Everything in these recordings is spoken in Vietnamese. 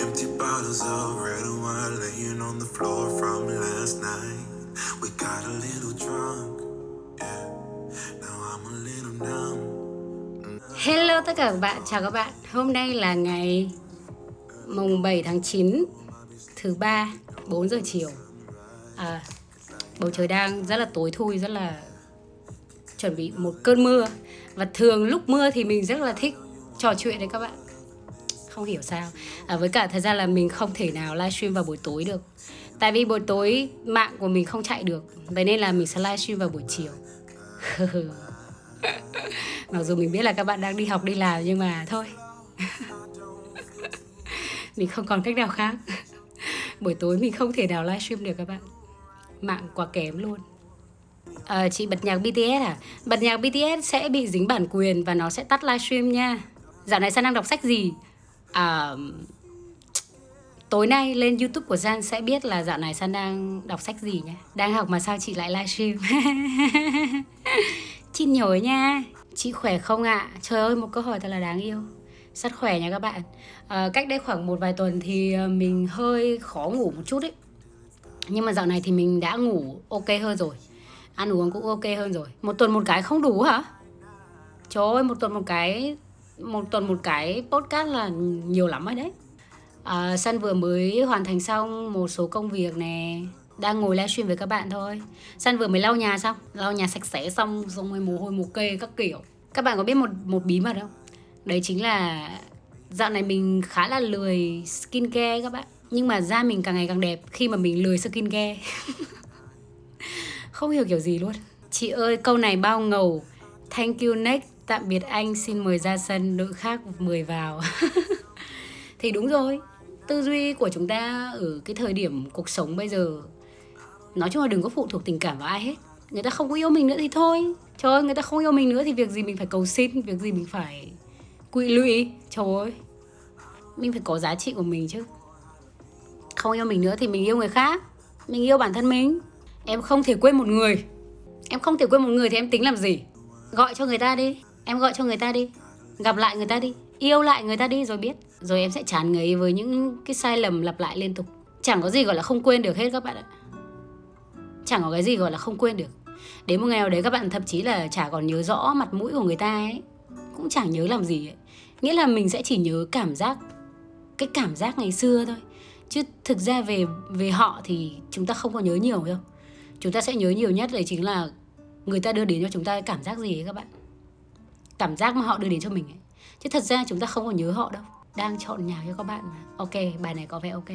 Empty bottles of red wine laying on the floor from last night. We got a little drunk, yeah. Now I'm a little numb. Hello tất cả các bạn, chào các bạn Hôm nay là ngày mùng 7 tháng 9 Thứ ba 4 giờ chiều à, Bầu trời đang rất là tối thui Rất là chuẩn bị một cơn mưa Và thường lúc mưa thì mình rất là thích trò chuyện đấy các bạn không hiểu sao. À, Với cả thật ra là mình không thể nào livestream vào buổi tối được. Tại vì buổi tối mạng của mình không chạy được. Vậy nên là mình sẽ livestream vào buổi chiều. Mặc dù mình biết là các bạn đang đi học đi làm nhưng mà thôi. Mình không còn cách nào khác. Buổi tối mình không thể nào livestream được các bạn. Mạng quá kém luôn. À, Chị bật nhạc BTS à? Bật nhạc BTS sẽ bị dính bản quyền và nó sẽ tắt livestream nha. Dạo này sao đang đọc sách gì? À, tối nay lên youtube của San sẽ biết là dạo này San đang đọc sách gì nhé Đang học mà sao chị lại livestream? Chị nhồi nha. Chị khỏe không ạ? À? Trời ơi một câu hỏi thật là đáng yêu. Rất khỏe nha các bạn. À, Cách đây khoảng một vài tuần thì ờ, mình hơi khó ngủ một chút ấy. Nhưng mà dạo này thì mình đã ngủ ok hơn rồi. Ăn uống cũng ok hơn rồi. Một tuần một cái không đủ hả? Trời ơi một tuần một cái một tuần một cái podcast là nhiều lắm rồi đấy. À, Sân vừa mới hoàn thành xong một số công việc nè đang ngồi livestream với các bạn thôi. San vừa mới lau nhà xong Lau nhà sạch sẽ xong Xong rồi mồ hôi mồ kê các kiểu. Các bạn có biết một một bí mật không? Đấy chính là Dạo này mình khá là lười skin care các bạn. Nhưng mà da mình càng ngày càng đẹp Khi mà mình lười skin care. Không hiểu kiểu gì luôn. Chị ơi câu này bao ngầu. Thank you next. Tạm biệt anh, xin mời ra sân, Đội khác mời vào. Thì đúng rồi, Tư duy của chúng ta ở cái thời điểm cuộc sống bây giờ, nói chung là đừng có phụ thuộc tình cảm vào ai hết. Người ta không có yêu mình nữa thì thôi. Trời ơi, người ta không yêu mình nữa thì việc gì mình phải cầu xin, việc gì mình phải quỵ lụy? Trời ơi, mình phải có giá trị của mình chứ. Không yêu mình nữa thì mình yêu người khác, mình yêu bản thân mình. Em không thể quên một người. Em không thể quên một người thì em tính làm gì? Gọi cho người ta đi em gọi cho người ta đi. Gặp lại người ta đi. Yêu lại người ta đi rồi biết. Rồi em sẽ chán người với những cái sai lầm lặp lại liên tục. Chẳng có gì gọi là không quên được hết các bạn ạ. Chẳng có cái gì gọi là không quên được. Đến một ngày nào đấy các bạn thậm chí là chả còn nhớ rõ mặt mũi của người ta ấy. Cũng chẳng nhớ làm gì ấy. nghĩa là mình sẽ chỉ nhớ cảm giác, cái cảm giác ngày xưa thôi. Chứ thực ra về về họ thì chúng ta không có nhớ nhiều đâu. Chúng ta sẽ nhớ nhiều nhất đấy chính là người ta đưa đến cho chúng ta cảm giác gì ấy các bạn? Cảm giác mà họ đưa đến cho mình ấy. chứ thật ra chúng ta không còn nhớ họ đâu. Đang chọn nhạc cho các bạn mà. Ok bài này có vẻ ok.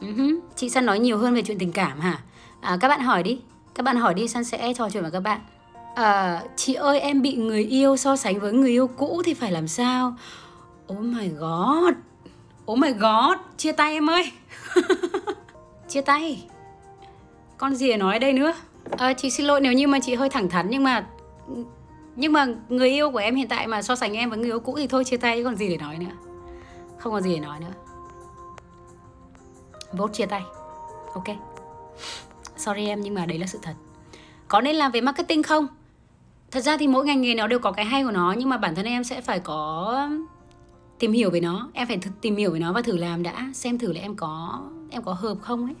Uh-huh. chị săn nói nhiều hơn về chuyện tình cảm hả? À, các bạn hỏi đi. Các bạn hỏi đi san sẽ trò chuyện với các bạn. À, chị ơi em bị người yêu so sánh với người yêu cũ thì phải làm sao? Oh my god. Oh my god chia tay em ơi. Chia tay. Con gì để nói đây nữa? À, chị xin lỗi nếu như mà chị hơi thẳng thắn nhưng mà nhưng mà người yêu của em hiện tại mà so sánh em với người yêu cũ thì thôi, chia tay còn gì để nói nữa. Không còn gì để nói nữa. Vote chia tay. Ok. Sorry em, nhưng mà đấy là sự thật. Có nên làm về marketing không? Thật ra thì mỗi ngành nghề nó đều có cái hay của nó, nhưng mà bản thân em sẽ phải có tìm hiểu về nó. Em phải tìm hiểu về nó và thử làm đã, xem thử là em có em có hợp không ấy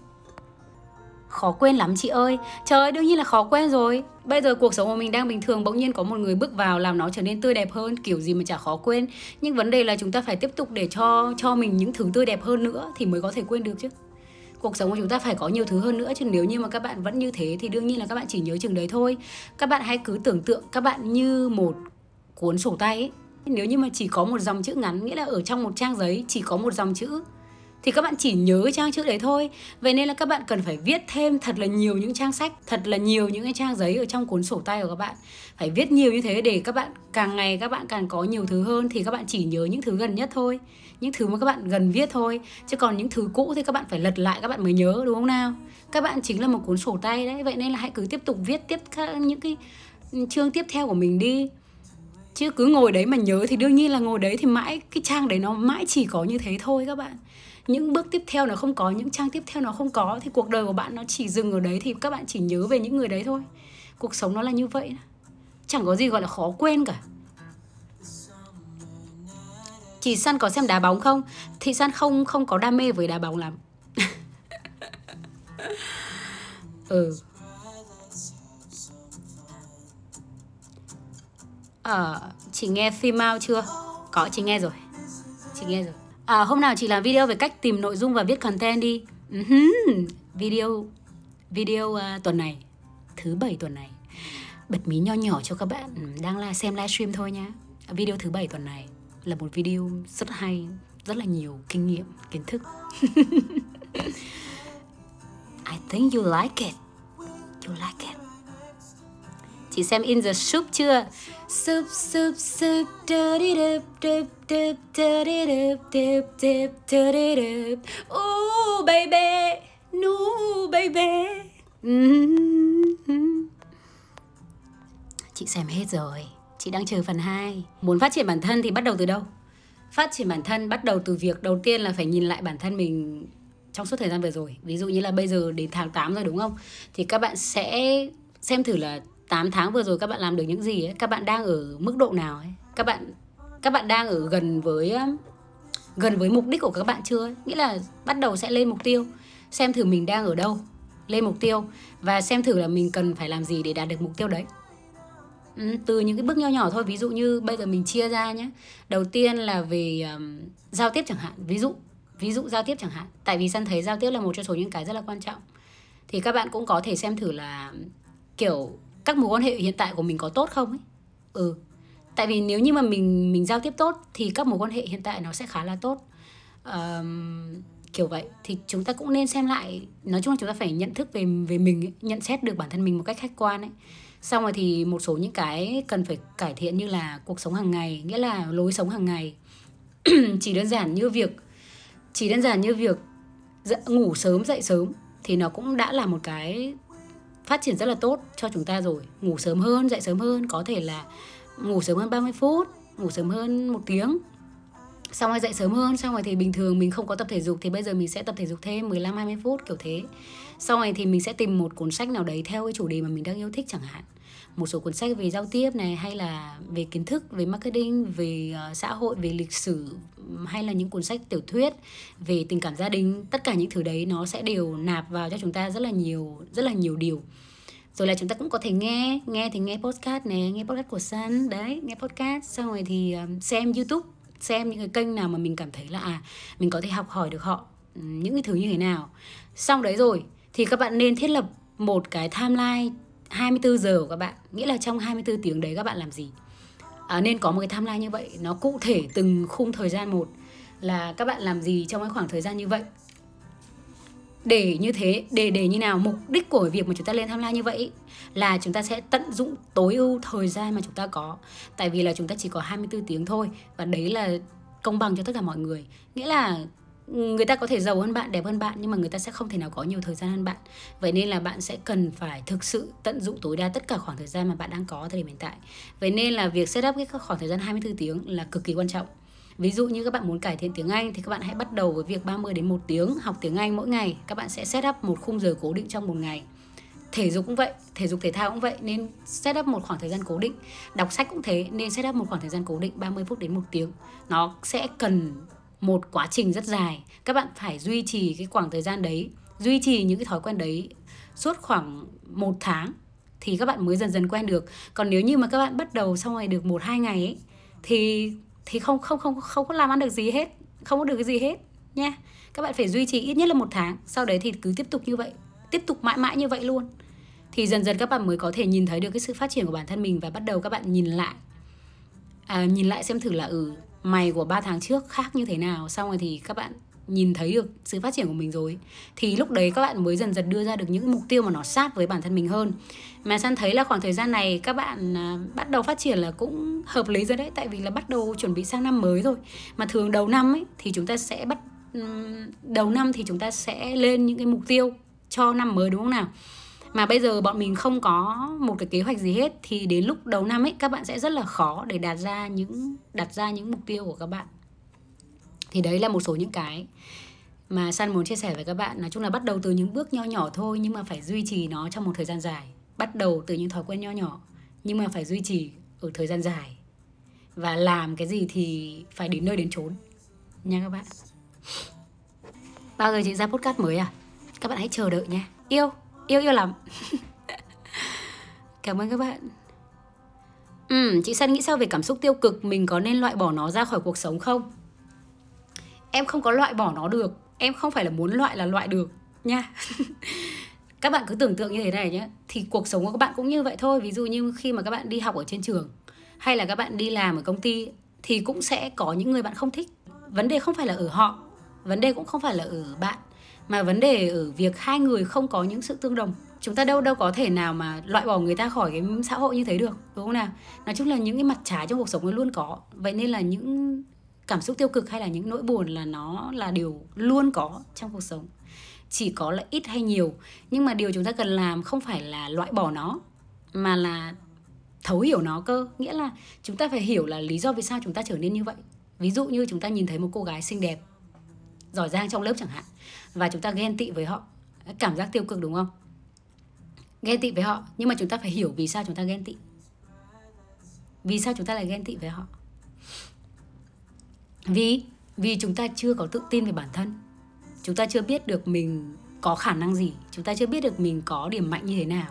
khó quên lắm chị ơi. Trời ơi, đương nhiên là khó quên rồi. Bây giờ cuộc sống của mình đang bình thường, bỗng nhiên có một người bước vào làm nó trở nên tươi đẹp hơn, kiểu gì mà chả khó quên. Nhưng vấn đề là chúng ta phải tiếp tục để cho cho mình những thứ tươi đẹp hơn nữa thì mới có thể quên được chứ. Cuộc sống của chúng ta phải có nhiều thứ hơn nữa, chứ nếu như mà các bạn vẫn như thế thì đương nhiên là các bạn chỉ nhớ chừng đấy thôi. Các bạn hãy cứ tưởng tượng các bạn như một cuốn sổ tay ấy. nếu như mà chỉ có một dòng chữ ngắn, nghĩa là ở trong một trang giấy chỉ có một dòng chữ thì các bạn chỉ nhớ trang chữ đấy thôi. Vậy nên là các bạn cần phải viết thêm thật là nhiều những trang sách, thật là nhiều những cái trang giấy ở trong cuốn sổ tay của các bạn. Phải viết nhiều như thế để các bạn, càng ngày các bạn càng có nhiều thứ hơn thì các bạn chỉ nhớ những thứ gần nhất thôi. Những thứ mà các bạn gần viết thôi. Chứ còn những thứ cũ thì các bạn phải lật lại các bạn mới nhớ, đúng không nào? Các bạn chính là một cuốn sổ tay đấy. Vậy nên là hãy cứ tiếp tục viết tiếp những cái chương tiếp theo của mình đi. Chứ cứ ngồi đấy mà nhớ thì đương nhiên là ngồi đấy thì mãi cái trang đấy nó mãi chỉ có như thế thôi các bạn những bước tiếp theo nó không có những trang tiếp theo nó không có thì cuộc đời của bạn nó chỉ dừng ở đấy thì các bạn chỉ nhớ về những người đấy thôi cuộc sống nó là như vậy chẳng có gì gọi là khó quên cả chị San có xem đá bóng không thì San không không có đam mê với đá bóng lắm ừ Ờ, chị nghe phim Mao chưa? Có, chị nghe rồi. Chị nghe rồi. À, hôm nào chị làm video về cách tìm nội dung và viết content đi. Uh-huh. Video video uh, tuần này, thứ bảy tuần này. Bật mí nho nhỏ cho các bạn đang là xem livestream thôi nhá. À, video thứ bảy tuần này là một video rất hay, rất là nhiều kinh nghiệm, kiến thức. I think you like it. You like it. Chị xem In the Soup chưa? Soup, soup, soup, da di da đập, đập, da di đập, đập, đập, da di đập. Oh, baby, no, baby. Mm-hmm. Chị xem hết rồi, chị đang chờ phần 2. Muốn phát triển bản thân thì bắt đầu từ đâu? Phát triển bản thân bắt đầu từ việc đầu tiên là phải nhìn lại bản thân mình trong suốt thời gian vừa rồi. Ví dụ như là bây giờ đến tháng 8 rồi đúng không? Thì các bạn sẽ xem thử là 8 tháng vừa rồi các bạn làm được những gì ấy, các bạn đang ở mức độ nào ấy. Các bạn các bạn đang ở gần với um, gần với mục đích của các bạn chưa ấy. Nghĩa là bắt đầu sẽ lên mục tiêu, xem thử mình đang ở đâu, lên mục tiêu và xem thử là mình cần phải làm gì để đạt được mục tiêu đấy. Ừ, từ những cái bước nho nhỏ thôi ví dụ như bây giờ mình chia ra nhé đầu tiên là về um, giao tiếp chẳng hạn ví dụ ví dụ giao tiếp chẳng hạn tại vì săn thấy giao tiếp là một trong số những cái rất là quan trọng thì các bạn cũng có thể xem thử là kiểu các mối quan hệ hiện tại của mình có tốt không ấy? Ừ. Tại vì nếu như mà mình mình giao tiếp tốt thì các mối quan hệ hiện tại nó sẽ khá là tốt. Um, kiểu vậy. Thì chúng ta cũng nên xem lại nói chung là chúng ta phải nhận thức về về mình ấy, nhận xét được bản thân mình một cách khách quan ấy. Xong rồi thì một số những cái cần phải cải thiện như là cuộc sống hàng ngày nghĩa là lối sống hàng ngày. Chỉ đơn giản như việc chỉ đơn giản như việc ngủ sớm dậy sớm thì nó cũng đã là một cái phát triển rất là tốt cho chúng ta rồi. Ngủ sớm hơn, dậy sớm hơn, có thể là ngủ sớm hơn 30 phút, ngủ sớm hơn một tiếng. Xong rồi dậy sớm hơn, xong rồi thì bình thường mình không có tập thể dục thì bây giờ mình sẽ tập thể dục thêm 15 20 phút kiểu thế. Xong rồi thì mình sẽ tìm một cuốn sách nào đấy theo cái chủ đề mà mình đang yêu thích chẳng hạn một số cuốn sách về giao tiếp này hay là về kiến thức về marketing về uh, xã hội về lịch sử hay là những cuốn sách tiểu thuyết về tình cảm gia đình tất cả những thứ đấy nó sẽ đều nạp vào cho chúng ta rất là nhiều rất là nhiều điều. Rồi là chúng ta cũng có thể nghe nghe thì nghe podcast này nghe podcast của Sun đấy nghe podcast. Xong rồi thì ờ, xem YouTube xem những cái kênh nào mà mình cảm thấy là à mình có thể học hỏi được họ ừ, những cái thứ như thế nào. Xong đấy rồi thì các bạn nên thiết lập một cái timeline 24 giờ của các bạn. Nghĩa là trong 24 tiếng đấy các bạn làm gì? À, nên có một cái timeline như vậy. Nó cụ thể từng khung thời gian một. Là các bạn làm gì trong cái khoảng thời gian như vậy? Để như thế để để như nào? Mục đích của việc mà chúng ta lên timeline như vậy là chúng ta sẽ tận dụng tối ưu thời gian mà chúng ta có. Tại vì là chúng ta chỉ có 24 tiếng thôi. Và đấy là công bằng cho tất cả mọi người. Nghĩa là người ta có thể giàu hơn bạn đẹp hơn bạn nhưng mà người ta sẽ không thể nào có nhiều thời gian hơn bạn vậy nên là bạn sẽ cần phải thực sự tận dụng tối đa tất cả khoảng thời gian mà bạn đang có thời điểm hiện tại vậy nên là việc set up cái khoảng thời gian 24 tiếng là cực kỳ quan trọng Ví dụ như các bạn muốn cải thiện tiếng Anh thì các bạn hãy bắt đầu với việc 30 đến 1 tiếng học tiếng Anh mỗi ngày. Các bạn sẽ set up một khung giờ cố định trong một ngày. Thể dục cũng vậy, thể dục thể thao cũng vậy nên set up một khoảng thời gian cố định. Đọc sách cũng thế nên set up một khoảng thời gian cố định 30 phút đến 1 tiếng. Nó sẽ cần một quá trình rất dài. Các bạn phải duy trì cái khoảng thời gian đấy duy trì những cái thói quen đấy suốt khoảng một tháng thì các bạn mới dần dần quen được. Còn nếu như mà các bạn bắt đầu xong rồi được một hai ngày ấy, thì thì không không không không có làm ăn được gì hết không có được cái gì hết nha. Các bạn phải duy trì ít nhất là một tháng sau đấy thì cứ tiếp tục như vậy tiếp tục mãi mãi như vậy luôn. Thì dần dần các bạn mới có thể nhìn thấy được cái sự phát triển của bản thân mình và bắt đầu các bạn nhìn lại à, nhìn lại xem thử là ừ mày của 3 tháng trước khác như thế nào? Xong rồi thì các bạn nhìn thấy được sự phát triển của mình rồi. Thì lúc đấy các bạn mới dần dần đưa ra được những mục tiêu mà nó sát với bản thân mình hơn. Mà san thấy là khoảng thời gian này các bạn à, bắt đầu phát triển là cũng hợp lý rồi đấy. Tại vì là bắt đầu chuẩn bị sang năm mới rồi. Mà thường đầu năm ấy thì chúng ta sẽ bắt đầu năm thì chúng ta sẽ lên những cái mục tiêu cho năm mới đúng không nào? Mà bây giờ bọn mình không có một cái kế hoạch gì hết, thì đến lúc đầu năm ấy, các bạn sẽ rất là khó để đạt ra những, đặt ra những mục tiêu của các bạn. Thì đấy là một số những cái mà San muốn chia sẻ với các bạn. Nói chung là bắt đầu từ những bước nho nhỏ thôi, nhưng mà phải duy trì nó trong một thời gian dài. Bắt đầu từ những thói quen nho nhỏ, nhưng mà phải duy trì ở thời gian dài. Và làm cái gì thì phải đến nơi đến chốn. Nha các bạn. Bao giờ chị ra podcast mới à? Các bạn hãy chờ đợi nha. Yêu! Yêu yêu lắm. Cảm ơn các bạn. Ừ chị Sân nghĩ sao về cảm xúc tiêu cực? Mình có nên loại bỏ nó ra khỏi cuộc sống không? Em không có loại bỏ nó được. Em không phải là muốn loại là loại được, nha. Các bạn cứ tưởng tượng như thế này nhé thì cuộc sống của các bạn cũng như vậy thôi. Ví dụ như khi mà các bạn đi học ở trên trường, hay là các bạn đi làm ở công ty, thì cũng sẽ có những người bạn không thích. Vấn đề không phải là ở họ, vấn đề cũng không phải là ở bạn mà vấn đề ở việc hai người không có những sự tương đồng, chúng ta đâu đâu có thể nào mà loại bỏ người ta khỏi cái xã hội như thế được, đúng không nào? Nói chung là những cái mặt trái trong cuộc sống nó luôn có. Vậy nên là những cảm xúc tiêu cực hay là những nỗi buồn là nó là điều luôn có trong cuộc sống. Chỉ có là ít hay nhiều. Nhưng mà điều chúng ta cần làm không phải là loại bỏ nó, mà là thấu hiểu nó cơ. Nghĩa là chúng ta phải hiểu là lý do vì sao chúng ta trở nên như vậy. Ví dụ như chúng ta nhìn thấy một cô gái xinh đẹp giỏi giang trong lớp chẳng hạn. Và chúng ta ghen tị với họ. Cảm giác tiêu cực đúng không? Ghen tị với họ, nhưng mà chúng ta phải hiểu vì sao chúng ta ghen tị. Vì sao chúng ta lại ghen tị với họ? Vì vì chúng ta chưa có tự tin về bản thân. Chúng ta chưa biết được mình có khả năng gì. Chúng ta chưa biết được mình có điểm mạnh như thế nào.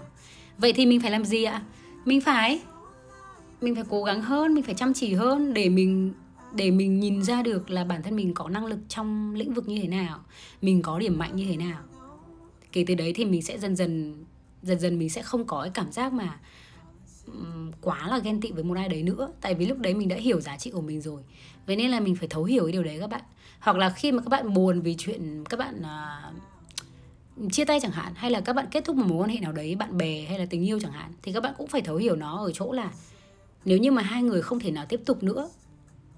Vậy thì mình phải làm gì ạ? Mình phải mình phải cố gắng hơn, mình phải chăm chỉ hơn để mình để mình nhìn ra được là bản thân mình có năng lực trong lĩnh vực như thế nào mình có điểm mạnh như thế nào. Kể từ đấy thì mình sẽ dần dần dần dần mình sẽ không có cái cảm giác mà quá là ghen tị với một ai đấy nữa. Tại vì lúc đấy mình đã hiểu giá trị của mình rồi. Vậy nên là mình phải thấu hiểu cái điều đấy các bạn. Hoặc là khi mà các bạn buồn vì chuyện các bạn uh, chia tay chẳng hạn hay là các bạn kết thúc một mối quan hệ nào đấy bạn bè hay là tình yêu chẳng hạn thì các bạn cũng phải thấu hiểu nó ở chỗ là nếu như mà hai người không thể nào tiếp tục nữa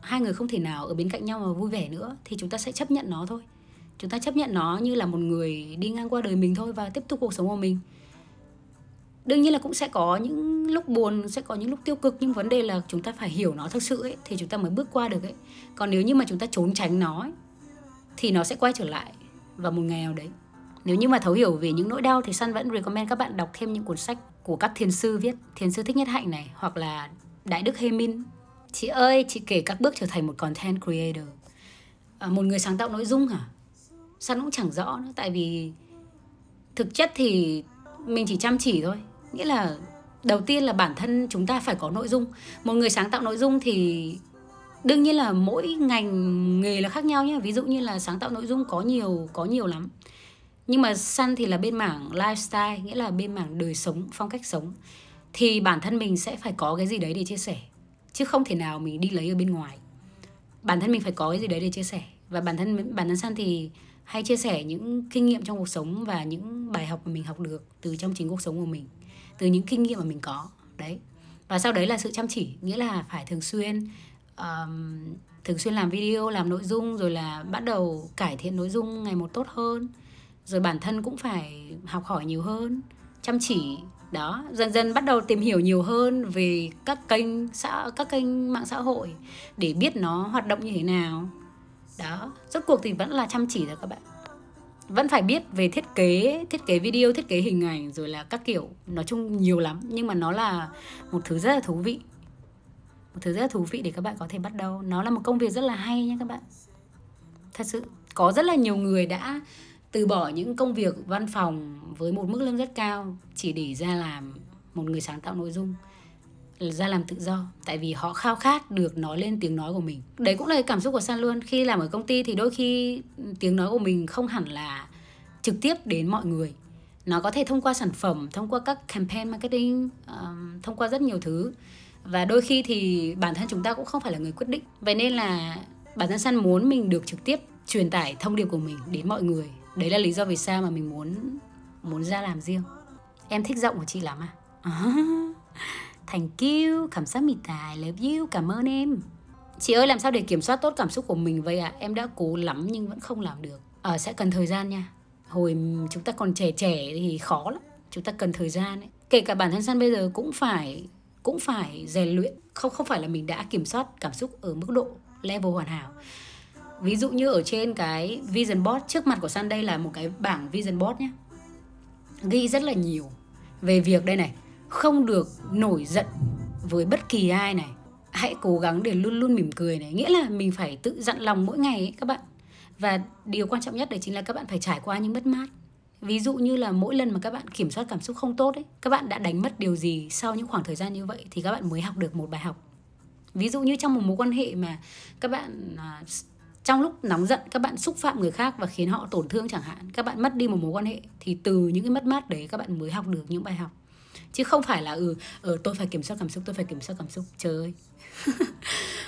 hai người không thể nào ở bên cạnh nhau mà vui vẻ nữa thì chúng ta sẽ chấp nhận nó thôi. Chúng ta chấp nhận nó như là một người đi ngang qua đời mình thôi và tiếp tục cuộc sống của mình. Đương nhiên là cũng sẽ có những lúc buồn sẽ có những lúc tiêu cực nhưng vấn đề là chúng ta phải hiểu nó thực sự ấy thì chúng ta mới bước qua được ấy. Còn nếu như mà chúng ta trốn tránh nó ấy, thì nó sẽ quay trở lại vào một ngày nào đấy. Nếu như mà thấu hiểu về những nỗi đau thì Sun vẫn recommend các bạn đọc thêm những cuốn sách của các thiền sư viết thiền sư thích nhất hạnh này hoặc là đại đức Hê Minh chị ơi chị kể các bước trở thành một content creator. À, một người sáng tạo nội dung hả? Sao cũng chẳng rõ nữa tại vì thực chất thì mình chỉ chăm chỉ thôi. Nghĩa là đầu tiên là bản thân chúng ta phải có nội dung. Một người sáng tạo nội dung thì đương nhiên là mỗi ngành nghề là khác nhau nhé ví dụ như là sáng tạo nội dung có nhiều có nhiều lắm. Nhưng mà săn thì là bên mảng lifestyle nghĩa là bên mảng đời sống phong cách sống. Thì bản thân mình sẽ phải có cái gì đấy để chia sẻ chứ không thể nào mình đi lấy ở bên ngoài. Bản thân mình phải có cái gì đấy để chia sẻ. Và bản thân bản thân San thì hay chia sẻ những kinh nghiệm trong cuộc sống và những bài học mà mình học được từ trong chính cuộc sống của mình từ những kinh nghiệm mà mình có. Đấy. Và sau đấy là sự chăm chỉ nghĩa là phải thường xuyên um, thường xuyên làm video làm nội dung rồi là bắt đầu cải thiện nội dung ngày một tốt hơn. Rồi bản thân cũng phải học hỏi nhiều hơn chăm chỉ đó, dần dần bắt đầu tìm hiểu nhiều hơn về các kênh xã, các kênh mạng xã hội để biết nó hoạt động như thế nào. Đó, rốt cuộc thì vẫn là chăm chỉ rồi các bạn. Vẫn phải biết về thiết kế thiết kế video, thiết kế hình ảnh, rồi là các kiểu. Nói chung nhiều lắm, nhưng mà nó là một thứ rất là thú vị. Một thứ rất là thú vị để các bạn có thể bắt đầu. Nó là một công việc rất là hay nha các bạn. Thật sự, có rất là nhiều người đã từ bỏ những công việc văn phòng với một mức lương rất cao chỉ để ra làm một người sáng tạo nội dung ra làm tự do. Tại vì họ khao khát được nói lên tiếng nói của mình. Đấy cũng là cảm xúc của san luôn. Khi làm ở công ty thì đôi khi tiếng nói của mình không hẳn là trực tiếp đến mọi người. Nó có thể thông qua sản phẩm thông qua các campaign marketing um, thông qua rất nhiều thứ. Và đôi khi thì bản thân chúng ta cũng không phải là người quyết định. Vậy nên là bản thân san muốn mình được trực tiếp truyền tải thông điệp của mình đến mọi người đấy là lý do vì sao mà mình muốn muốn ra làm riêng. Em thích giọng của chị lắm à, à Thank you, cảm giác mì tài, love you, cảm ơn em. Chị ơi làm sao để kiểm soát tốt cảm xúc của mình vậy ạ? À? Em đã cố lắm nhưng vẫn không làm được. Ờ sẽ cần thời gian nha. Hồi chúng ta còn trẻ trẻ thì khó lắm. Chúng ta cần thời gian ấy. Kể cả bản thân San bây giờ cũng phải cũng phải rèn luyện. Không không phải là mình đã kiểm soát cảm xúc ở mức độ level hoàn hảo ví dụ như ở trên cái vision board trước mặt của San đây là một cái bảng vision board nhé. Ghi rất là nhiều về việc đây này không được nổi giận với bất kỳ ai này. Hãy cố gắng để luôn luôn mỉm cười này. Nghĩa là mình phải tự dặn lòng mỗi ngày ấy, các bạn. Và điều quan trọng nhất đấy chính là các bạn phải trải qua những mất mát. Ví dụ như là mỗi lần mà các bạn kiểm soát cảm xúc không tốt ấy các bạn đã đánh mất điều gì sau những khoảng thời gian như vậy thì các bạn mới học được một bài học. Ví dụ như trong một mối quan hệ mà các bạn à, trong lúc nóng giận, các bạn xúc phạm người khác và khiến họ tổn thương chẳng hạn, các bạn mất đi một mối quan hệ thì từ những cái mất mát đấy các bạn mới học được những bài học. Chứ không phải là ừ ừ tôi phải kiểm soát cảm xúc, tôi phải kiểm soát cảm xúc. Trời ơi.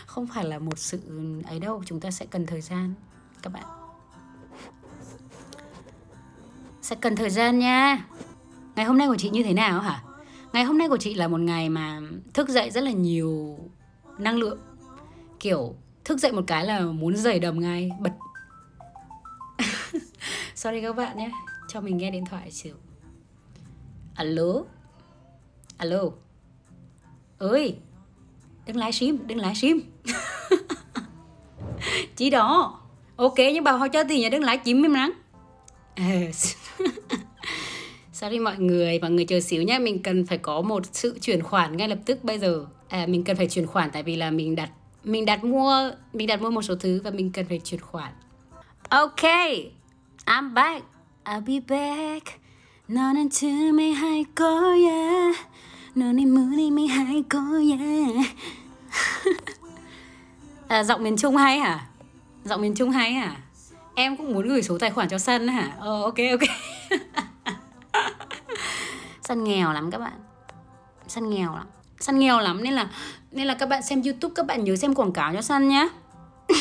Không phải là một sự ấy đâu, chúng ta sẽ cần thời gian, các bạn. Sẽ cần thời gian nha. Ngày hôm nay của chị như thế nào hả? Ngày hôm nay của chị là một ngày mà thức dậy rất là nhiều năng lượng. Kiểu thức dậy một cái là muốn giày đầm ngay bật. Sorry các bạn nhé cho mình nghe điện thoại xíu. Alo? Alo? Ơi đừng livestream đừng livestream. Chỉ đó. Ok nhưng bảo họ cho tiền nhà đừng lái chim em nắng ờ. sorry mọi người mọi người chờ xíu nhé mình cần phải có một sự chuyển khoản ngay lập tức bây giờ. À, mình cần phải chuyển khoản tại vì là mình đặt mình đặt mua mình đặt mua một số thứ và mình cần phải chuyển khoản ok I'm back I'll be back 너는 틈에 할 거야 너네 문이 할 거야 à, giọng miền Trung hay hả giọng miền Trung hay hả em cũng muốn gửi số tài khoản cho sân hả ờ ok ok sân nghèo lắm các bạn sân nghèo lắm săn nghèo lắm, nên là nên là các bạn xem youtube, các bạn nhớ xem quảng cáo cho săn nhá.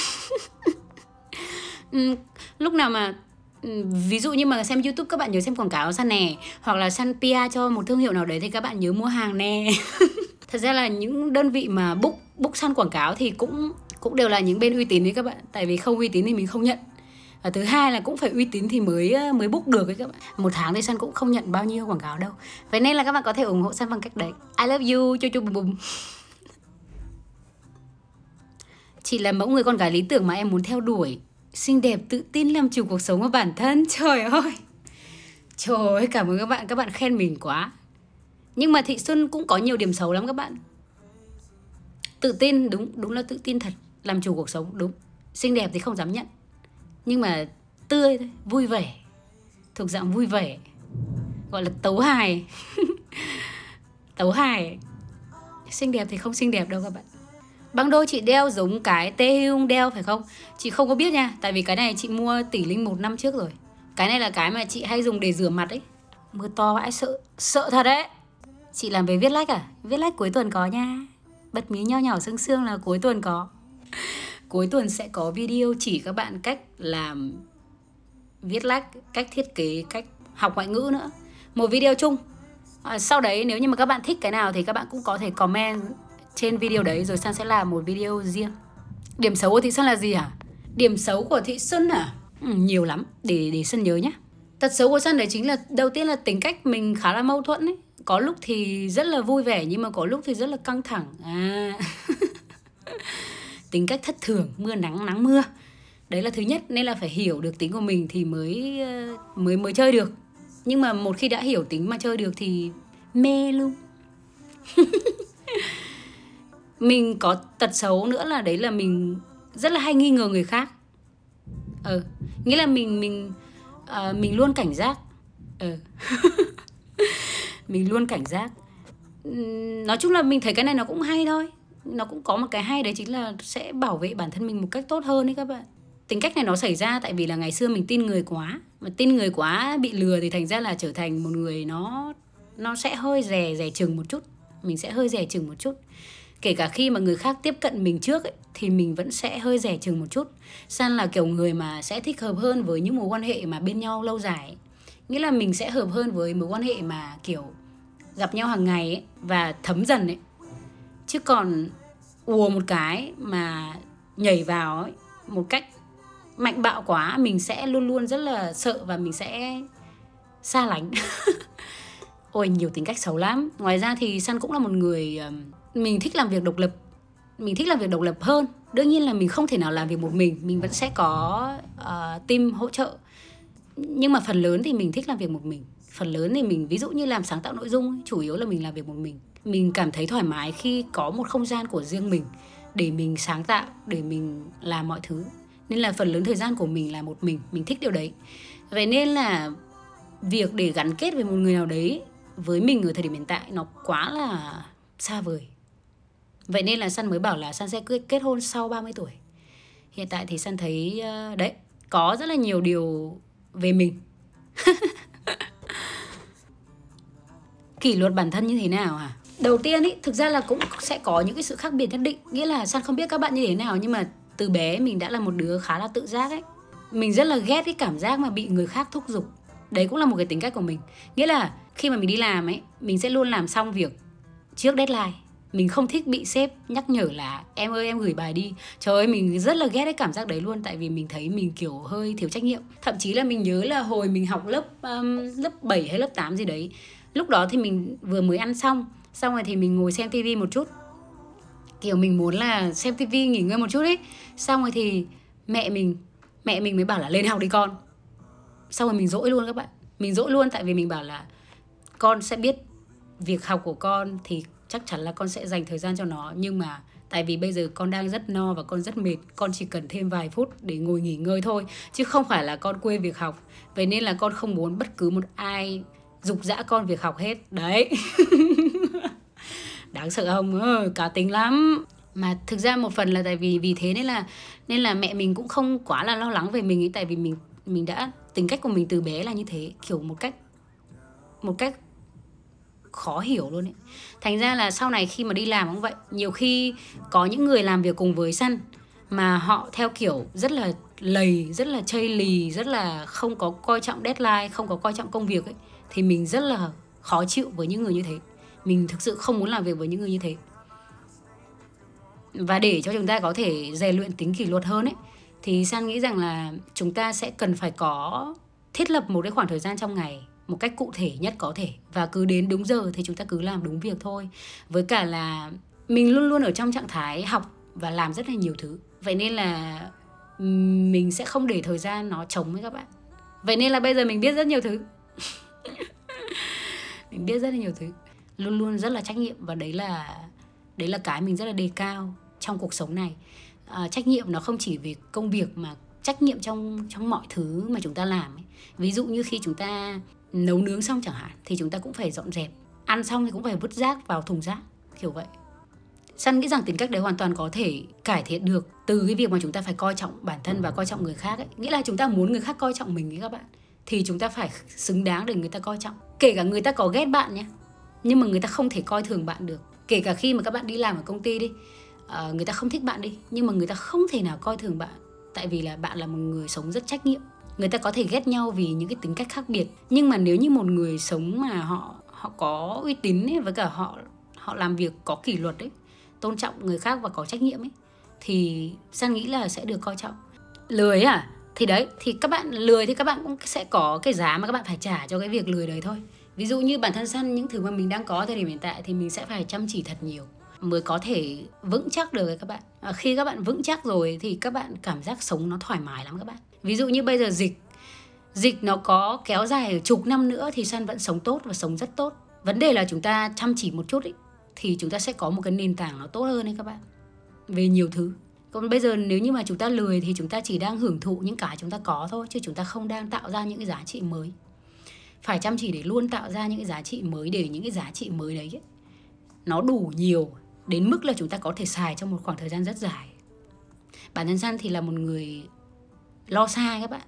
Ừ, lúc nào mà ừ, ví dụ như mà xem youtube, các bạn nhớ xem quảng cáo săn nè, hoặc là săn pia cho một thương hiệu nào đấy thì các bạn nhớ mua hàng nè. Thật ra là những đơn vị mà book book săn quảng cáo thì cũng cũng đều là những bên uy tín đấy các bạn, tại vì không uy tín thì mình không nhận và thứ hai là cũng phải uy tín thì mới ờ, mới book được ấy các bạn. Một tháng thì săn cũng không nhận bao nhiêu quảng cáo đâu. Vậy nên là các bạn có thể ủng hộ săn bằng cách đấy. I love you cho chu bùm bùm. Chị là mẫu người con gái lý tưởng mà em muốn theo đuổi. Xinh đẹp, tự tin, làm chủ cuộc sống của bản thân. Trời ơi. Trời ơi, cảm ơn các bạn. Các bạn khen mình quá. Nhưng mà thị xuân cũng có nhiều điểm xấu lắm các bạn. Tự tin, đúng đúng là tự tin thật. Làm chủ cuộc sống, đúng. Xinh đẹp thì không dám nhận nhưng mà tươi thôi, vui vẻ. Thuộc dạng vui vẻ. Gọi là tấu hài. Tấu hài. Xinh đẹp thì không xinh đẹp đâu các bạn. Băng đôi chị đeo giống cái tê hương đeo phải không? Chị không có biết nha, tại vì cái này chị mua tỷ linh một năm trước rồi. Cái này là cái mà chị hay dùng để rửa mặt ấy. Mưa to vãi, sợ sợ thật đấy. Chị làm về viết lách à? Viết lách cuối tuần có nha. Bật mí nho nhỏ sương sương là cuối tuần có cuối tuần sẽ có video chỉ các bạn cách làm viết lách cách thiết kế cách học ngoại ngữ nữa. Một video chung. À, sau đấy nếu như mà các bạn thích cái nào thì các bạn cũng có thể comment trên video đấy rồi San sẽ làm một video riêng. Điểm xấu của thị xuân là gì hả? Điểm xấu của thị xuân à? Ừ, nhiều lắm. Để để Xuân nhớ nhé tật xấu của xuân đấy chính là đầu tiên là tính cách mình khá là mâu thuẫn ấy. Có lúc thì rất là vui vẻ nhưng mà có lúc thì rất là căng thẳng. À. tính cách thất thường mưa nắng nắng mưa. Đấy là thứ nhất nên là phải hiểu được tính của mình thì mới ờ, mới mới chơi được. Nhưng mà một khi đã hiểu tính mà chơi được thì mê luôn. Mình có tật xấu nữa là đấy là mình rất là hay nghi ngờ người khác. Ờ nghĩa là mình mình uh, mình luôn cảnh giác. Ờ mình luôn cảnh giác. Nói chung là mình thấy cái này nó cũng hay thôi nó cũng có một cái hay đấy chính là sẽ bảo vệ bản thân mình một cách tốt hơn đấy các bạn. Tính cách này nó xảy ra tại vì là ngày xưa mình tin người quá. Mà tin người quá bị lừa thì thành ra là trở thành một người nó nó sẽ hơi rè rè chừng một chút. Mình sẽ hơi rè chừng một chút. Kể cả khi mà người khác tiếp cận mình trước ấy, thì mình vẫn sẽ hơi rẻ chừng một chút. San là kiểu người mà sẽ thích hợp hơn với những mối quan hệ mà bên nhau lâu dài nghĩa là mình sẽ hợp hơn với mối quan hệ mà kiểu gặp nhau hàng ngày ấy, và thấm dần ấy chứ còn ùa một cái mà nhảy vào ấy, một cách mạnh bạo quá mình sẽ luôn luôn rất là sợ và mình sẽ xa lánh. Ôi nhiều tính cách xấu lắm. Ngoài ra thì san cũng là một người mình thích làm việc độc lập. Mình thích làm việc độc lập hơn. Đương nhiên là mình không thể nào làm việc một mình. Mình vẫn sẽ có uh, team hỗ trợ. Nhưng mà phần lớn thì mình thích làm việc một mình. Phần lớn thì mình ví dụ như làm sáng tạo nội dung chủ yếu là mình làm việc một mình mình cảm thấy thoải mái khi có một không gian của riêng mình để mình sáng tạo, để mình làm mọi thứ. Nên là phần lớn thời gian của mình là một mình mình thích điều đấy. Vậy nên là việc để gắn kết với một người nào đấy với mình ở thời điểm hiện tại nó quá là xa vời. Vậy nên là San mới bảo là San sẽ kết hôn sau 30 tuổi. Hiện tại thì San thấy ờ, đấy, có rất là nhiều điều về mình. Kỷ luật bản thân như thế nào à đầu tiên ý thực ra là cũng sẽ có những cái sự khác biệt nhất định. Nghĩa là san không biết các bạn như thế nào nhưng mà từ bé mình đã là một đứa khá là tự giác ấy. Mình rất là ghét cái cảm giác mà bị người khác thúc giục. Đấy cũng là một cái tính cách của mình. Nghĩa là khi mà mình đi làm ấy mình sẽ luôn làm xong việc trước deadline. Mình không thích bị sếp nhắc nhở là em ơi em gửi bài đi. Trời ơi mình rất là ghét cái cảm giác đấy luôn tại vì mình thấy mình kiểu hơi thiếu trách nhiệm. Thậm chí là mình nhớ là hồi mình học lớp um, lớp 7 hay lớp 8 gì đấy lúc đó thì mình vừa mới ăn xong xong rồi thì mình ngồi xem tivi một chút. Kiểu mình muốn là xem tivi nghỉ ngơi một chút ấy. Xong rồi thì mẹ mình mẹ mình mới bảo là lên học đi con. Xong rồi mình dỗi luôn các bạn. Mình dỗi luôn tại vì mình bảo là con sẽ biết việc học của con thì chắc chắn là con sẽ dành thời gian cho nó. Nhưng mà tại vì bây giờ con đang rất no và con rất mệt, con chỉ cần thêm vài phút để ngồi nghỉ ngơi thôi, chứ không phải là con quên việc học. Vậy nên là con không muốn bất cứ một ai dục dã con việc học hết. Đấy. đáng sợ không? Ừ, cá tính lắm. Mà thực ra một phần là tại vì vì thế nên là nên là mẹ mình cũng không quá là lo lắng về mình ấy tại vì mình mình đã tính cách của mình từ bé là như thế kiểu một cách một cách khó hiểu luôn ấy. Thành ra là sau này khi mà đi làm cũng vậy nhiều khi có những người làm việc cùng với săn mà họ theo kiểu rất là lầy rất là chây lì rất là không có coi trọng deadline không có coi trọng công việc ấy thì mình rất là khó chịu với những người như thế mình thực sự không muốn làm việc với những người như thế. Và để cho chúng ta có thể rèn luyện tính kỷ luật hơn ấy, thì san nghĩ rằng là chúng ta sẽ cần phải có thiết lập một cái khoảng thời gian trong ngày một cách cụ thể nhất có thể. Và cứ đến đúng giờ thì chúng ta cứ làm đúng việc thôi. Với cả là mình luôn luôn ở trong trạng thái học và làm rất là nhiều thứ. Vậy nên là mình sẽ không để thời gian nó trống với các bạn. Vậy nên là bây giờ mình biết rất nhiều thứ. Mình biết rất là nhiều thứ luôn luôn rất là trách nhiệm và đấy là đấy là cái mình rất là đề cao trong cuộc sống này à, trách nhiệm nó không chỉ về công việc mà trách nhiệm trong trong mọi thứ mà chúng ta làm ấy. ví dụ như khi chúng ta nấu nướng xong chẳng hạn thì chúng ta cũng phải dọn dẹp ăn xong thì cũng phải vứt rác vào thùng rác kiểu vậy Săn nghĩ rằng tính cách đấy hoàn toàn có thể cải thiện được từ cái việc mà chúng ta phải coi trọng bản thân và coi trọng người khác ấy. Nghĩa là chúng ta muốn người khác coi trọng mình ấy các bạn. Thì chúng ta phải xứng đáng để người ta coi trọng. Kể cả người ta có ghét bạn nhé. Nhưng mà người ta không thể coi thường bạn được. Kể cả khi mà các bạn đi làm ở công ty đi. Uh, người ta không thích bạn đi. Nhưng mà người ta không thể nào coi thường bạn. Tại vì là bạn là một người sống rất trách nhiệm người ta có thể ghét nhau vì những cái tính cách khác biệt nhưng mà nếu như một người sống mà họ họ có uy tín ấy, với cả họ họ làm việc có kỷ luật ấy tôn trọng người khác và có trách nhiệm ấy thì san nghĩ là sẽ được coi trọng lười à thì đấy thì các bạn lười thì các bạn cũng sẽ có cái giá mà các bạn phải trả cho cái việc lười đấy thôi ví dụ như bản thân săn những thứ mà mình đang có thời điểm hiện tại thì mình sẽ phải chăm chỉ thật nhiều mới có thể vững chắc được các bạn. À, khi các bạn vững chắc rồi thì các bạn cảm giác sống nó thoải mái lắm các bạn. Ví dụ như bây giờ dịch dịch nó có kéo dài chục năm nữa thì săn vẫn sống tốt và sống rất tốt. Vấn đề là chúng ta chăm chỉ một chút ý, thì chúng ta sẽ có một cái nền tảng nó tốt hơn đấy các bạn về nhiều thứ. Còn bây giờ nếu như mà chúng ta lười thì chúng ta chỉ đang hưởng thụ những cái chúng ta có thôi chứ chúng ta không đang tạo ra những cái giá trị mới phải chăm chỉ để luôn tạo ra những cái giá trị mới để những cái giá trị mới đấy ấy, nó đủ nhiều đến mức là chúng ta có thể xài trong một khoảng thời gian rất dài. Bản thân san thì là một người lo xa các bạn.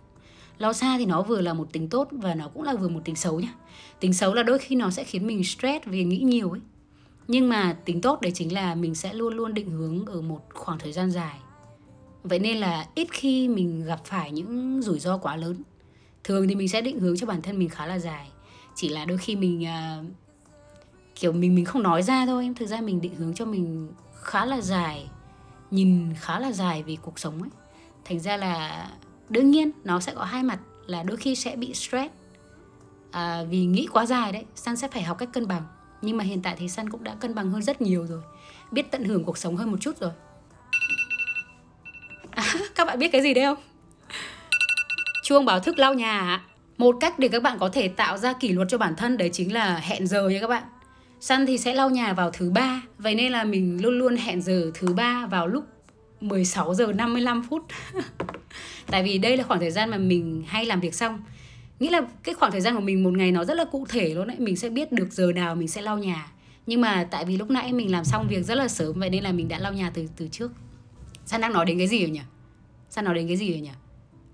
Lo xa thì nó vừa là một tính tốt và nó cũng là vừa một tính xấu nhá. Tính xấu là đôi khi nó sẽ khiến mình stress vì nghĩ nhiều ấy. Nhưng mà tính tốt đấy chính là mình sẽ luôn luôn định hướng ở một khoảng thời gian dài. Vậy nên là ít khi mình gặp phải những rủi ro quá lớn thường thì mình sẽ định hướng cho bản thân mình khá là dài. Chỉ là đôi khi mình uh, kiểu mình mình không nói ra thôi. Thực ra mình định hướng cho mình khá là dài nhìn khá là dài về cuộc sống ấy. Thành ra là đương nhiên nó sẽ có hai mặt là đôi khi sẽ bị stress à, vì nghĩ quá dài đấy san sẽ phải học cách cân bằng. Nhưng mà hiện tại thì san cũng đã cân bằng hơn rất nhiều rồi biết tận hưởng cuộc sống hơn một chút rồi. À, các bạn biết cái gì đấy không? Chuông báo thức lau nhà một cách để các bạn có thể tạo ra kỷ luật cho bản thân, đấy chính là hẹn giờ nha các bạn. Sun thì sẽ lau nhà vào thứ ba, Vậy nên là mình luôn luôn hẹn giờ thứ ba vào lúc 16 giờ 55 phút. Tại vì đây là khoảng thời gian mà mình hay làm việc xong. Nghĩa là cái khoảng thời gian của mình một ngày nó rất là cụ thể luôn đấy, Mình sẽ biết được giờ nào mình sẽ lau nhà. Nhưng mà tại vì lúc nãy mình làm xong việc rất là sớm, Vậy nên là mình đã lau nhà từ từ trước. San đang nói đến cái gì rồi nhỉ? San nói đến cái gì rồi nhỉ?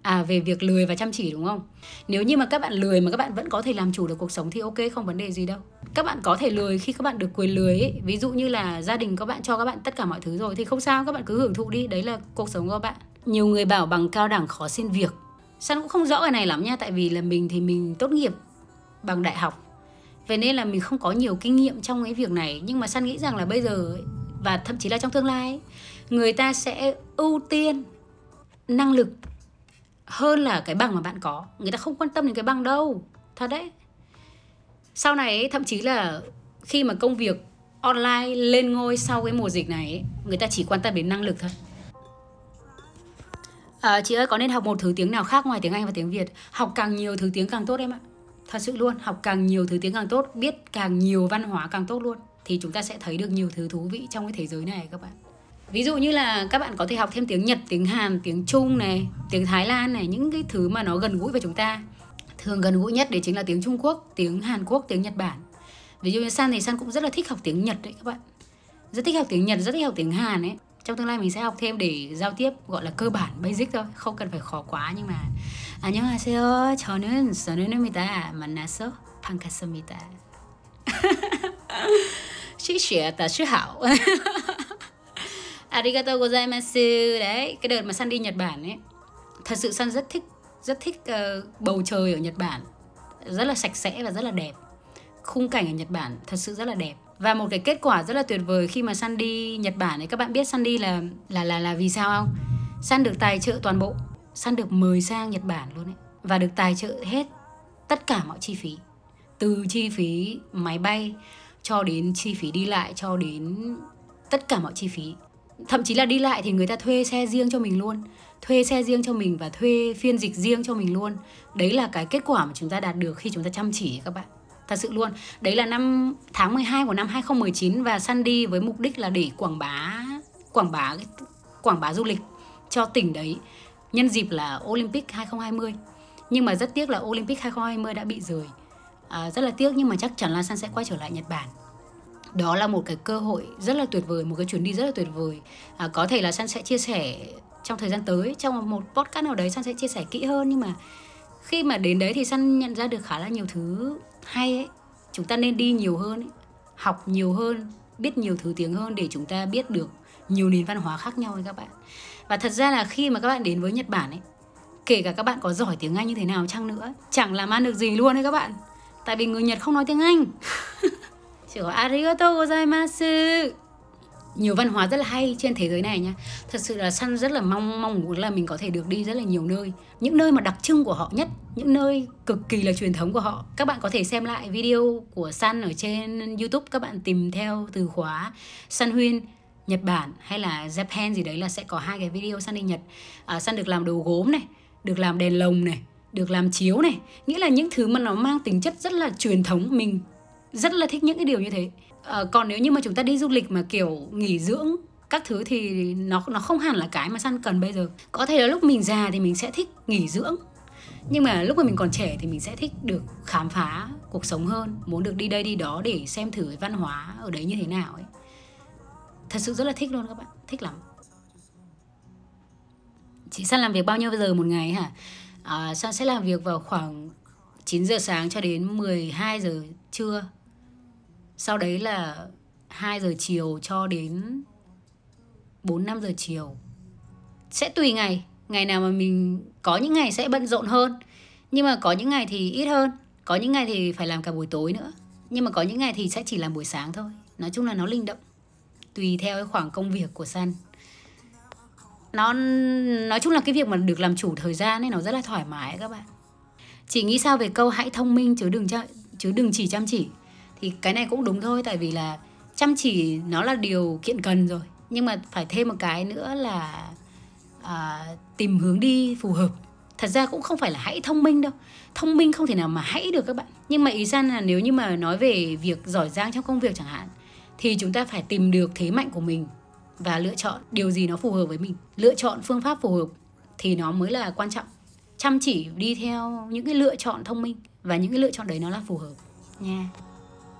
À về việc lười và chăm chỉ đúng không? Nếu như mà các bạn lười mà các bạn vẫn có thể làm chủ được cuộc sống thì ok không vấn đề gì đâu. Các bạn có thể lười khi các bạn được quyền lười ấy. Ví dụ như là gia đình các bạn cho các bạn tất cả mọi thứ rồi thì không sao các bạn cứ hưởng thụ đi, đấy là cuộc sống của các bạn. Nhiều người bảo bằng cao đẳng khó xin việc. San cũng không rõ cái này lắm nha tại vì là mình thì mình tốt nghiệp bằng đại học. Vậy nên là mình không có nhiều kinh nghiệm trong cái việc này nhưng mà San nghĩ rằng là bây giờ ấy, và thậm chí là trong tương lai ấy, người ta sẽ ưu tiên năng lực hơn là cái bằng mà bạn có. Người ta không quan tâm đến cái bằng đâu. Thật đấy. Sau này ấy, thậm chí là khi mà công việc online lên ngôi sau cái mùa dịch này ấy, người ta chỉ quan tâm đến năng lực thôi. À, chị ơi có nên học một thứ tiếng nào khác ngoài tiếng anh và tiếng việt? Học càng nhiều thứ tiếng càng tốt em ạ. Thật sự luôn học càng nhiều thứ tiếng càng tốt biết càng nhiều văn hóa càng tốt luôn thì chúng ta sẽ thấy được nhiều thứ thú vị trong cái thế giới này các bạn ví dụ như là các bạn có thể học thêm tiếng nhật tiếng hàn tiếng trung này tiếng thái lan này những cái thứ mà nó gần gũi với chúng ta thường gần gũi nhất đấy chính là tiếng trung quốc tiếng hàn quốc tiếng nhật bản ví dụ như san thì san cũng rất là thích học tiếng nhật đấy các bạn rất thích học tiếng nhật rất thích học tiếng hàn ấy trong tương lai mình sẽ học thêm để giao tiếp gọi là cơ bản basic thôi không cần phải khó quá nhưng mà 안녕하세요 저는 선우입니다 만나서 반갑습니다 谢谢大家好 Arigato gozaimasu đấy cái đợt mà san đi nhật bản ấy thật sự san rất thích rất thích uh, bầu trời ở nhật bản. Rất là sạch sẽ và rất là đẹp. Khung cảnh ở nhật bản thật sự rất là đẹp. Và một cái kết quả rất là tuyệt vời khi mà san đi nhật bản ấy các bạn biết san đi là là là là vì sao không? San được tài trợ toàn bộ. San được mời sang nhật bản luôn ấy và được tài trợ hết tất cả mọi chi phí. Từ chi phí máy bay cho đến chi phí đi lại cho đến tất cả mọi chi phí thậm chí là đi lại thì người ta thuê xe riêng cho mình luôn. Thuê xe riêng cho mình và thuê phiên dịch riêng cho mình luôn. Đấy là cái kết quả mà chúng ta đạt được khi chúng ta chăm chỉ các bạn. Thật sự luôn. Đấy là năm tháng 12 của năm 2019 và Sandy với mục đích là để quảng bá quảng bá quảng bá du lịch cho tỉnh đấy. Nhân dịp là Olympic 2020 nhưng mà rất tiếc là Olympic 2020 đã bị rời. À, rất là tiếc nhưng mà chắc chắn là San sẽ quay trở lại Nhật Bản đó là một cái cơ hội rất là tuyệt vời một cái chuyến đi rất là tuyệt vời. À, có thể là san sẽ chia sẻ trong thời gian tới trong một podcast nào đấy san sẽ chia sẻ kỹ hơn nhưng mà khi mà đến đấy thì san nhận ra được khá là nhiều thứ hay ấy. Chúng ta nên đi nhiều hơn ấy. học nhiều hơn biết nhiều thứ tiếng hơn để chúng ta biết được nhiều nền văn hóa khác nhau ấy các bạn. Và thật ra là khi mà các bạn đến với nhật bản ấy kể cả các bạn có giỏi tiếng anh như thế nào chăng nữa chẳng làm ăn được gì luôn đấy các bạn. Tại vì người nhật không nói tiếng anh. chị có arigato gozaimasu. Nhiều văn hóa rất là hay trên thế giới này nha. Thật sự là săn rất là mong mong muốn là mình có thể được đi rất là nhiều nơi. Những nơi mà đặc trưng của họ nhất những nơi cực kỳ là truyền thống của họ. Các bạn có thể xem lại video của săn ở trên YouTube các bạn tìm theo từ khóa săn Huyên Nhật Bản hay là Japan gì đấy là sẽ có hai cái video săn đi Nhật. À, săn được làm đồ gốm này được làm đèn lồng này được làm chiếu này. Nghĩa là những thứ mà nó mang tính chất rất là truyền thống mình rất là thích những cái điều như thế. À, còn nếu như mà chúng ta đi du lịch mà kiểu nghỉ dưỡng các thứ thì nó nó không hẳn là cái mà săn cần bây giờ. Có thể là lúc mình già thì mình sẽ thích nghỉ dưỡng nhưng mà lúc mà mình còn trẻ thì mình sẽ thích được khám phá cuộc sống hơn muốn được đi đây đi đó để xem thử cái văn hóa ở đấy như thế nào ấy. Thật sự rất là thích luôn các bạn thích lắm. Chị săn làm việc bao nhiêu giờ một ngày hả? Ờ, à, săn sẽ làm việc vào khoảng 9 giờ sáng cho đến 12 giờ trưa sau đấy là 2 giờ chiều cho đến 4 5 giờ chiều. Sẽ tùy ngày, ngày nào mà mình có những ngày sẽ bận rộn hơn, nhưng mà có những ngày thì ít hơn, có những ngày thì phải làm cả buổi tối nữa. Nhưng mà có những ngày thì sẽ chỉ làm buổi sáng thôi. Nói chung là nó linh động tùy theo cái khoảng công việc của Sun. Nó nói chung là cái việc mà được làm chủ thời gian ấy nó rất là thoải mái các bạn. Chỉ nghĩ sao về câu hãy thông minh chứ đừng chứ đừng chỉ chăm chỉ thì cái này cũng đúng thôi tại vì là chăm chỉ nó là điều kiện cần rồi. Nhưng mà phải thêm một cái nữa là à, tìm hướng đi phù hợp. Thật ra cũng không phải là hãy thông minh đâu. Thông minh không thể nào mà hãy được các bạn. Nhưng mà ý san là nếu như mà nói về việc giỏi giang trong công việc chẳng hạn thì chúng ta phải tìm được thế mạnh của mình và lựa chọn điều gì nó phù hợp với mình. Lựa chọn phương pháp phù hợp thì nó mới là quan trọng. Chăm chỉ đi theo những cái lựa chọn thông minh và những cái lựa chọn đấy nó là phù hợp. Nha.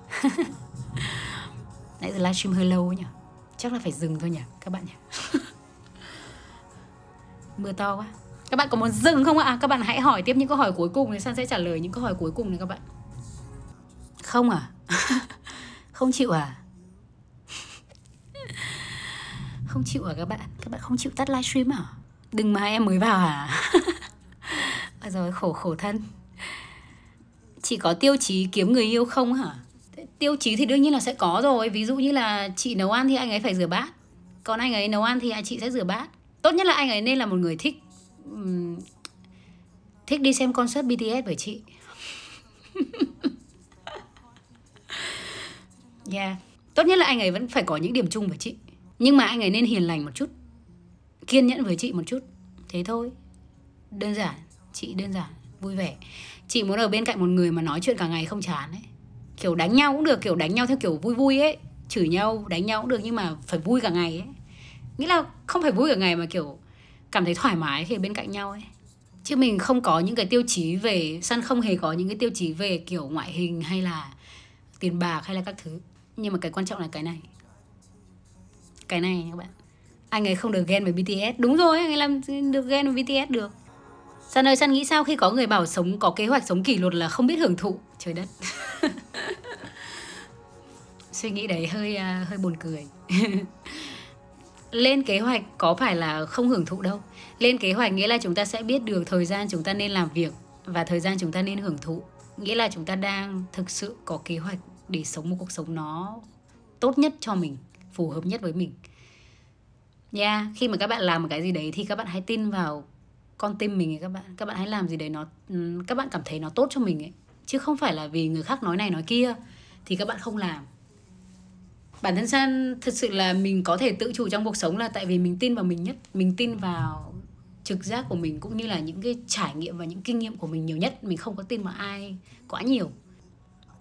nãy giờ livestream hơi lâu nhỉ? Chắc là phải dừng thôi nhỉ, các bạn nhỉ? Mưa to quá. Các bạn có muốn dừng không ạ? À, các bạn hãy hỏi tiếp những câu hỏi cuối cùng thì san sẽ trả lời những câu hỏi cuối cùng này các bạn. Không à? Không chịu à? Không chịu à các bạn? Các bạn không chịu tắt livestream à? Đừng mà em mới vào à? rồi khổ khổ thân. Chỉ có tiêu chí kiếm người yêu không hả? Tiêu chí thì đương nhiên là sẽ có rồi. Ví dụ như là chị nấu ăn thì anh ấy phải rửa bát. Còn anh ấy nấu ăn thì chị sẽ rửa bát. Tốt nhất là anh ấy nên là một người thích um, thích đi xem concert BTS với chị. Yeah. Tốt nhất là anh ấy vẫn phải có những điểm chung với chị. Nhưng mà anh ấy nên hiền lành một chút kiên nhẫn với chị một chút. Thế thôi. Đơn giản. Chị đơn giản. Vui vẻ. Chị muốn ở bên cạnh một người mà nói chuyện cả ngày không chán ấy kiểu đánh nhau cũng được, kiểu đánh nhau theo kiểu vui vui ấy, chửi nhau, đánh nhau cũng được nhưng mà phải vui cả ngày ấy. Nghĩa là không phải vui cả ngày mà kiểu cảm thấy thoải mái khi bên cạnh nhau ấy. Chứ mình không có những cái tiêu chí về, săn không hề có những cái tiêu chí về kiểu ngoại hình hay là tiền bạc hay là các thứ. Nhưng mà cái quan trọng là cái này. Cái này các bạn. Anh ấy không được ghen với BTS đúng rồi, anh ấy làm được ghen với BTS được. San ơi, San nghĩ sao khi có người bảo sống, có kế hoạch sống kỷ luật là không biết hưởng thụ? Trời đất. suy nghĩ đấy hơi uh, hơi buồn cười. Lên kế hoạch có phải là không hưởng thụ đâu. Lên kế hoạch nghĩa là chúng ta sẽ biết được thời gian chúng ta nên làm việc và thời gian chúng ta nên hưởng thụ. Nghĩa là chúng ta đang thực sự có kế hoạch để sống một cuộc sống nó tốt nhất cho mình phù hợp nhất với mình. Nha yeah, khi mà các bạn làm một cái gì đấy thì các bạn hãy tin vào con tim mình ấy các bạn. Các bạn hãy làm gì đấy nó ừ, các bạn cảm thấy nó tốt cho mình ấy. Chứ không phải là vì người khác nói này nói kia thì các bạn không làm bản thân san thật sự là mình có thể tự chủ trong cuộc sống là tại vì mình tin vào mình nhất. Mình tin vào trực giác của mình cũng như là những cái trải nghiệm và những kinh nghiệm của mình nhiều nhất. Mình không có tin vào ai quá nhiều.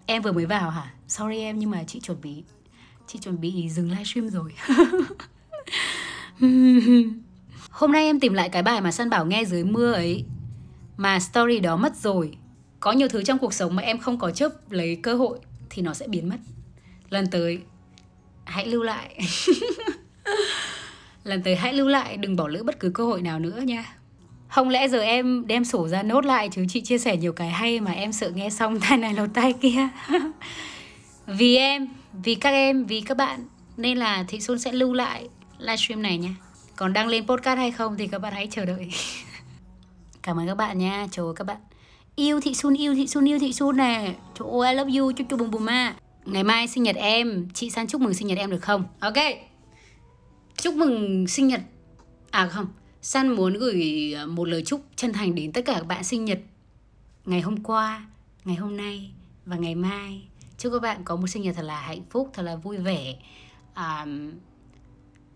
Em vừa mới vào hả? Sorry em, nhưng mà chị chuẩn bị, chị chuẩn bị dừng livestream rồi. Hôm nay em tìm lại cái bài mà san bảo nghe dưới mưa ấy, mà story đó mất rồi. Có nhiều thứ trong cuộc sống mà em không có chấp lấy cơ hội thì nó sẽ biến mất. Lần tới hãy lưu lại. Lần tới hãy lưu lại, đừng bỏ lỡ bất cứ cơ hội nào nữa nha. Không lẽ giờ em đem sổ ra nốt lại chứ? Chị chia sẻ nhiều cái hay mà em sợ nghe xong tai này lột tai kia. Vì em, vì các em, vì các bạn, nên là thị xuân sẽ lưu lại livestream này nha. Còn đăng lên podcast hay không thì các bạn hãy chờ đợi. Cảm ơn các bạn nha. Chào các bạn. Yêu thị xuân, yêu thị xuân, yêu thị xuân nè. Chỗ I love you. Chúc chúc bùm bùm ma ngày mai sinh nhật em chị san chúc mừng sinh nhật em được không? Ok. Chúc mừng sinh nhật à không san muốn gửi à, một lời chúc chân thành đến tất cả các bạn sinh nhật ngày hôm qua ngày hôm nay và ngày mai. Chúc các bạn có một sinh nhật thật là hạnh phúc thật là vui vẻ. À,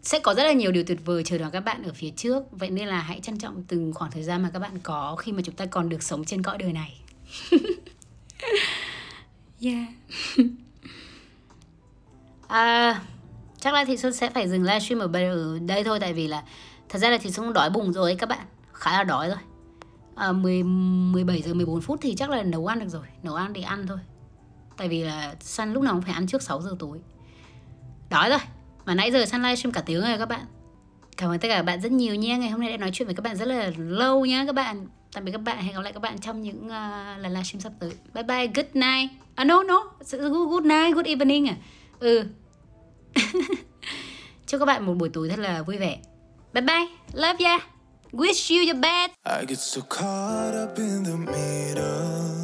sẽ có rất là nhiều điều tuyệt vời chờ đón các bạn ở phía trước. Vậy nên là hãy trân trọng từng khoảng thời gian mà các bạn có khi mà chúng ta còn được sống trên cõi đời này. Yeah. à, chắc là thị xuân sẽ phải dừng livestream ở đây thôi tại vì là thật ra là thị xuân đói bụng rồi các bạn. Khá là đói rồi. À, 10, 17 giờ 14 phút thì chắc là nấu ăn được rồi. Nấu ăn thì ăn thôi. Tại vì là săn lúc nào cũng phải ăn trước 6 giờ tối. Đói rồi. Mà nãy giờ săn livestream cả tiếng rồi các bạn. Cảm ơn tất cả các bạn rất nhiều nha. Ngày hôm nay đã nói chuyện với các bạn rất là lâu nha các bạn. Tạm biệt các bạn. Hẹn gặp lại các bạn trong những uh, lần livestream sắp tới. Bye bye, good night. À no, no, good night, good evening à. Ừ. Chúc các bạn một buổi tối thật là vui vẻ. Bye bye, love ya. Wish you your best. I get so caught up in the middle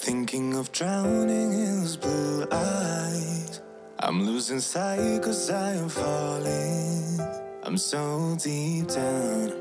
Thinking of drowning in those blue eyes. I'm losing sight cause I am falling. I'm so deep down.